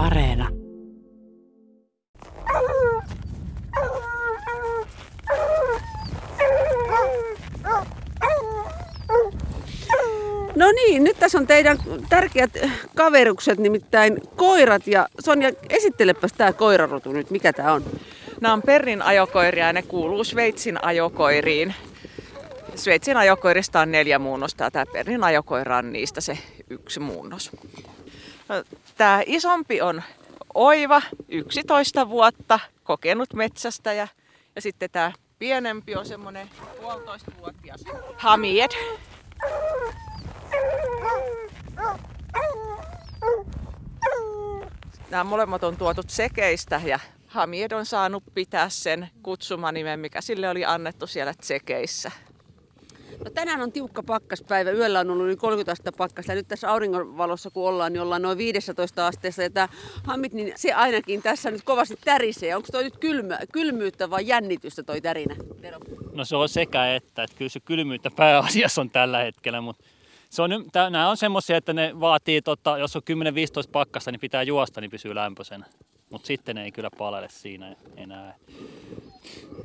Areena. No niin, nyt tässä on teidän tärkeät kaverukset, nimittäin koirat. Ja Sonja, esittelepäs tämä koirarotu nyt, mikä tämä on? Nämä on Perrin ajokoiria ja ne kuuluu Sveitsin ajokoiriin. Sveitsin ajokoirista on neljä muunnosta ja tämä Perrin ajokoira on niistä se yksi muunnos. Tämä isompi on Oiva, 11 vuotta, kokenut metsästä ja, sitten tämä pienempi on semmoinen puolitoista vuotias Hamied. Nämä molemmat on tuotu sekeistä ja Hamied on saanut pitää sen kutsumanimen, mikä sille oli annettu siellä tsekeissä. No tänään on tiukka pakkaspäivä. Yöllä on ollut yli 30 astetta pakkasta. Ja nyt tässä auringonvalossa kun ollaan, niin ollaan noin 15 asteessa. Ja tämä Hamit, niin se ainakin tässä nyt kovasti tärisee. Onko toi nyt kylmä, kylmyyttä vai jännitystä toi tärinä? Tero? No se on sekä että. että kyllä se kylmyyttä pääasiassa on tällä hetkellä, mutta se on, nämä on semmoisia, että ne vaatii, tota, jos on 10-15 pakkasta, niin pitää juosta, niin pysyy lämpöisenä. Mutta sitten ei kyllä palele siinä enää.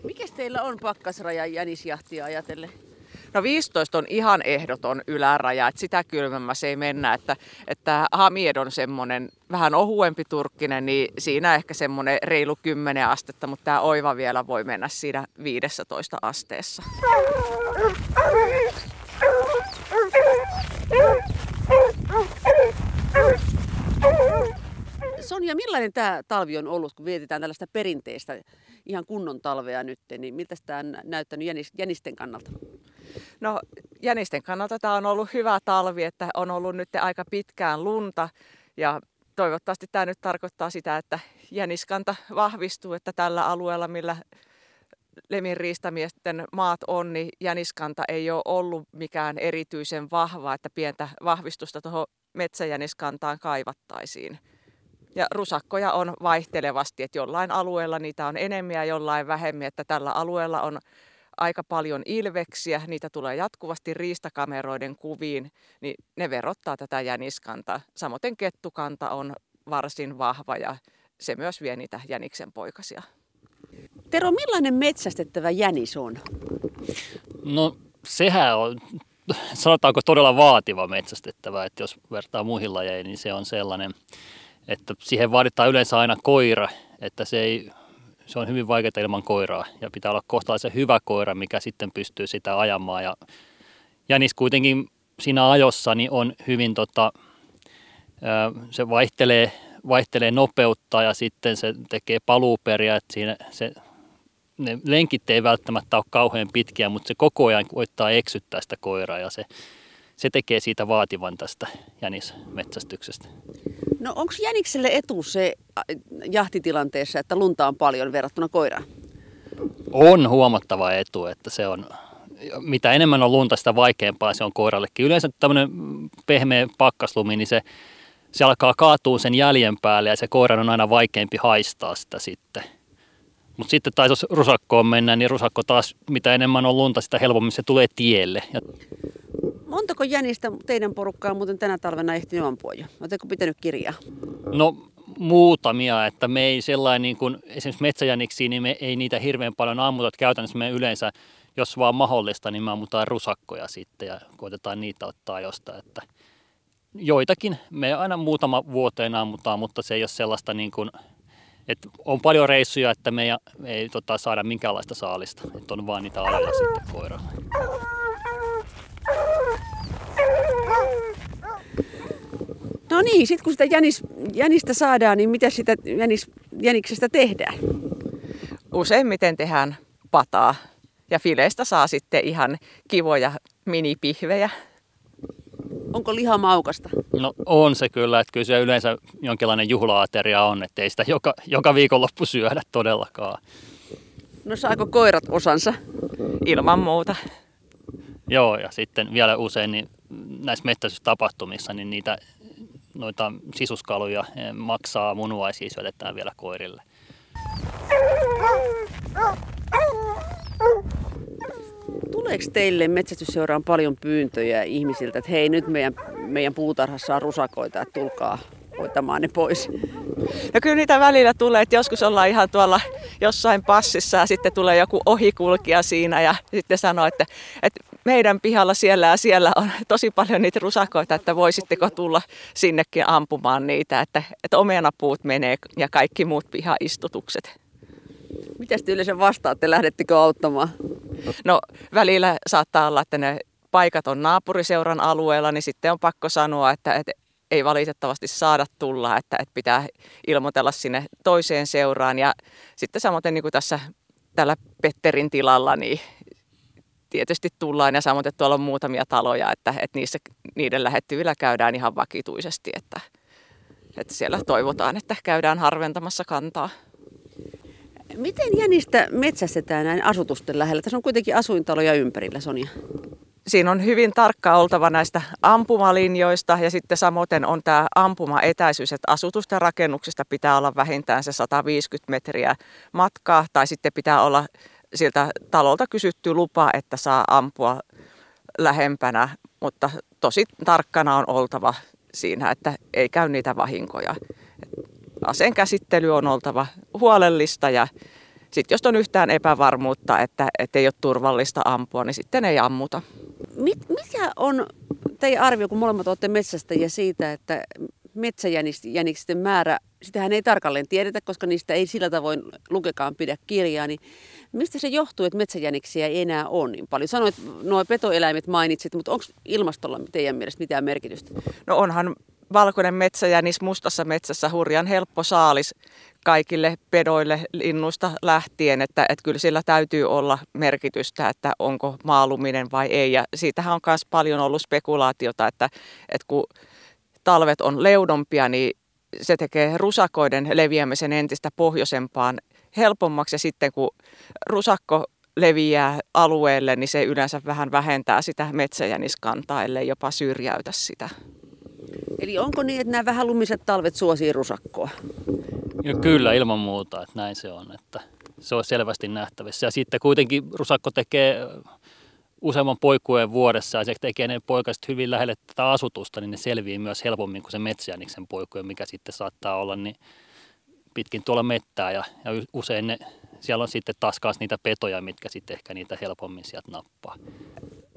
Mikäs teillä on pakkasraja jänisjahtia ajatellen? No 15 on ihan ehdoton yläraja, että sitä kylmemmässä ei mennä. Että, että Hamied on semmoinen vähän ohuempi turkkinen, niin siinä ehkä semmoinen reilu 10 astetta, mutta tämä oiva vielä voi mennä siinä 15 asteessa. Sonja, millainen tämä talvi on ollut, kun vietetään tällaista perinteistä ihan kunnon talvea nyt, niin miltä tämä on näyttänyt jänisten kannalta? No jänisten kannalta tämä on ollut hyvä talvi, että on ollut nyt aika pitkään lunta ja toivottavasti tämä nyt tarkoittaa sitä, että jäniskanta vahvistuu, että tällä alueella, millä Lemin riistamiesten maat on, niin jäniskanta ei ole ollut mikään erityisen vahva, että pientä vahvistusta tuohon metsäjäniskantaan kaivattaisiin. Ja rusakkoja on vaihtelevasti, että jollain alueella niitä on enemmän ja jollain vähemmän, että tällä alueella on aika paljon ilveksiä, niitä tulee jatkuvasti riistakameroiden kuviin, niin ne verottaa tätä jäniskantaa. Samoin kettukanta on varsin vahva ja se myös vie niitä jäniksen poikasia. Tero, millainen metsästettävä jänis on? No sehän on, sanotaanko todella vaativa metsästettävä, että jos vertaa muihin lajeihin, niin se on sellainen, että siihen vaaditaan yleensä aina koira, että se ei se on hyvin vaikeaa ilman koiraa ja pitää olla kohtalaisen hyvä koira, mikä sitten pystyy sitä ajamaan. Ja jänis kuitenkin siinä ajossa niin on hyvin, tota, se vaihtelee, vaihtelee nopeutta ja sitten se tekee paluuperia, että siinä se, ne lenkit ei välttämättä ole kauhean pitkiä, mutta se koko ajan koittaa eksyttää sitä koiraa ja se, se tekee siitä vaativan tästä jänismetsästyksestä. No onko jänikselle etu se jahtitilanteessa, että lunta on paljon verrattuna koiraan? On huomattava etu, että se on, mitä enemmän on lunta, sitä vaikeampaa se on koirallekin. Yleensä tämmöinen pehmeä pakkaslumi, niin se, se alkaa kaatua sen jäljen päälle ja se koiran on aina vaikeampi haistaa sitä sitten. Mutta sitten taas jos rusakkoon mennään, niin rusakko taas, mitä enemmän on lunta, sitä helpommin se tulee tielle. Montako jänistä teidän porukkaa muuten tänä talvena ehtinyt ampua jo? Oletteko pitänyt kirjaa? No muutamia, että me ei sellainen niin kuin esimerkiksi metsäjäniksiä, niin me ei niitä hirveän paljon ammuta. Että käytännössä me yleensä, jos vaan mahdollista, niin me ammutaan rusakkoja sitten ja koitetaan niitä ottaa jostain. Että joitakin me aina muutama vuoteen ammutaan, mutta se ei ole sellaista niin kuin, että on paljon reissuja, että me ei, ei tota, saada minkäänlaista saalista. Että on vaan niitä alalla sitten koiralla. No niin, sitten kun sitä jänis, jänistä saadaan, niin mitä sitä jänis, jäniksestä tehdään? Useimmiten tehdään pataa ja fileistä saa sitten ihan kivoja minipihvejä. Onko liha maukasta? No on se kyllä, että kyllä se yleensä jonkinlainen juhlaateria on, että ei sitä joka, joka viikonloppu syödä todellakaan. No saako koirat osansa? Ilman muuta. Joo, ja sitten vielä usein niin näissä metsästystapahtumissa niin niitä noita sisuskaluja eh, maksaa munuaisia syötetään vielä koirille. Tuleeko teille metsästysseuraan paljon pyyntöjä ihmisiltä, että hei nyt meidän, meidän puutarhassa on rusakoita, että tulkaa hoitamaan ne pois? No kyllä niitä välillä tulee, että joskus ollaan ihan tuolla jossain passissa ja sitten tulee joku ohikulkija siinä ja sitten sanoo, että, että meidän pihalla siellä ja siellä on tosi paljon niitä rusakoita, että voisitteko tulla sinnekin ampumaan niitä, että, että omenapuut menee ja kaikki muut pihaistutukset. Mitä te yleensä vastaatte, lähdettekö auttamaan? No välillä saattaa olla, että ne paikat on naapuriseuran alueella, niin sitten on pakko sanoa, että, että ei valitettavasti saada tulla, että, että pitää ilmoitella sinne toiseen seuraan. Ja sitten samoin niin kuin tässä tällä Petterin tilalla, niin tietysti tullaan ja samoin että tuolla on muutamia taloja, että, että niissä, niiden lähettyvillä käydään ihan vakituisesti, että, että siellä toivotaan, että käydään harventamassa kantaa. Miten jänistä metsästetään näin asutusten lähellä? Tässä on kuitenkin asuintaloja ympärillä, Sonia. Siinä on hyvin tarkka oltava näistä ampumalinjoista ja sitten samoin on tämä ampumaetäisyys, että asutusten rakennuksista pitää olla vähintään se 150 metriä matkaa tai sitten pitää olla siltä talolta kysytty lupa, että saa ampua lähempänä, mutta tosi tarkkana on oltava siinä, että ei käy niitä vahinkoja. Aseen käsittely on oltava huolellista ja sitten jos on yhtään epävarmuutta, että, että ei ole turvallista ampua, niin sitten ei ammuta. Mit, mikä on teidän arvio, kun molemmat olette metsästäjiä siitä, että metsäjäniksten määrä, sitähän ei tarkalleen tiedetä, koska niistä ei sillä tavoin lukekaan pidä kirjaa, niin mistä se johtuu, että metsäjäniksiä ei enää ole niin paljon? Sanoit, nuo petoeläimet mainitsit, mutta onko ilmastolla teidän mielestä mitään merkitystä? No onhan valkoinen metsäjänis mustassa metsässä hurjan helppo saalis kaikille pedoille linnuista lähtien, että, että kyllä sillä täytyy olla merkitystä, että onko maaluminen vai ei. Ja siitähän on myös paljon ollut spekulaatiota, että, että kun talvet on leudompia, niin se tekee rusakoiden leviämisen entistä pohjoisempaan helpommaksi ja sitten kun rusakko leviää alueelle, niin se yleensä vähän vähentää sitä metsäjäniskantaa, ellei jopa syrjäytä sitä. Eli onko niin, että nämä vähän lumiset talvet suosii rusakkoa? Ja kyllä, ilman muuta, että näin se on. Että se on selvästi nähtävissä. Ja sitten kuitenkin rusakko tekee useamman poikueen vuodessa ja se tekee ne poikaset hyvin lähelle tätä asutusta, niin ne selviää myös helpommin kuin se metsäjäniksen poikueen, mikä sitten saattaa olla niin pitkin tuolla mettää ja, ja usein ne, siellä on sitten taas niitä petoja, mitkä sitten ehkä niitä helpommin sieltä nappaa.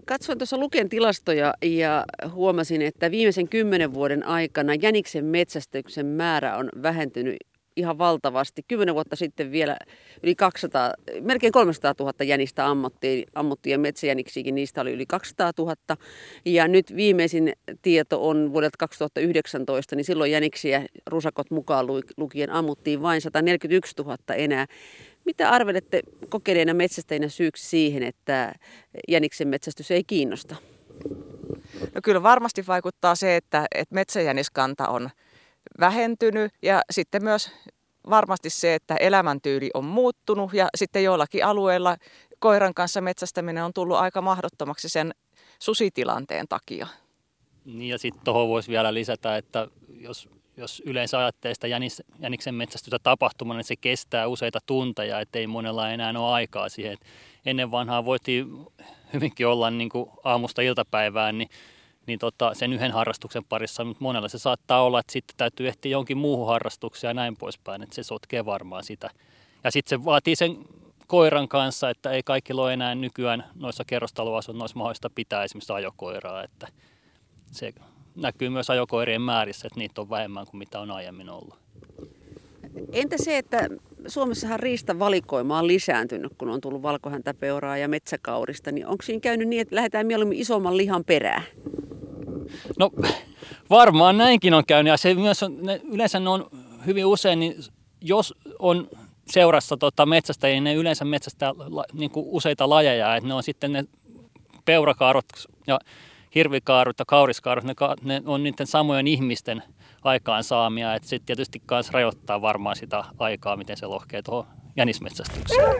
Katsoin tuossa Luken tilastoja ja huomasin, että viimeisen kymmenen vuoden aikana jäniksen metsästyksen määrä on vähentynyt ihan valtavasti. Kymmenen vuotta sitten vielä yli 200, melkein 300 000 jänistä ammuttiin, ammuttiin ja metsäjäniksiäkin niistä oli yli 200 000. Ja nyt viimeisin tieto on vuodelta 2019, niin silloin jäniksiä rusakot mukaan lukien ammuttiin vain 141 000 enää. Mitä arvelette kokeneena metsästäjänä syyksi siihen, että jäniksen metsästys ei kiinnosta? No kyllä varmasti vaikuttaa se, että, että metsäjäniskanta on vähentynyt ja sitten myös varmasti se, että elämäntyyli on muuttunut ja sitten joillakin alueilla koiran kanssa metsästäminen on tullut aika mahdottomaksi sen susitilanteen takia. Niin ja sitten tuohon voisi vielä lisätä, että jos, jos yleensä ajattelee sitä jänis, jäniksen metsästystä tapahtumana, niin se kestää useita tunteja, ettei monella enää ole aikaa siihen. ennen vanhaa voitiin hyvinkin olla niin kuin aamusta iltapäivään, niin niin tota, sen yhden harrastuksen parissa, mutta monella se saattaa olla, että sitten täytyy ehtiä jonkin muuhun harrastukseen ja näin poispäin, että se sotkee varmaan sitä. Ja sitten se vaatii sen koiran kanssa, että ei kaikki ole enää nykyään noissa kerrostaloasunnoissa mahdollista pitää esimerkiksi ajokoiraa, että se näkyy myös ajokoirien määrissä, että niitä on vähemmän kuin mitä on aiemmin ollut. Entä se, että Suomessahan riistavalikoima on lisääntynyt, kun on tullut valkohäntäpeuraa ja metsäkaurista, niin onko siinä käynyt niin, että lähdetään mieluummin isomman lihan perään? No varmaan näinkin on käynyt ja se myös on, ne, yleensä ne on hyvin usein, niin jos on seurassa tota, metsästäjiä, niin ne yleensä metsästää la, niin kuin useita lajeja, että ne on sitten ne peurakaarot ja hirvikaarut ja kauriskaarut, ne, ne on niiden samojen ihmisten aikaansaamia, että sitten tietysti myös rajoittaa varmaan sitä aikaa, miten se lohkee tuohon jänismetsästykseen.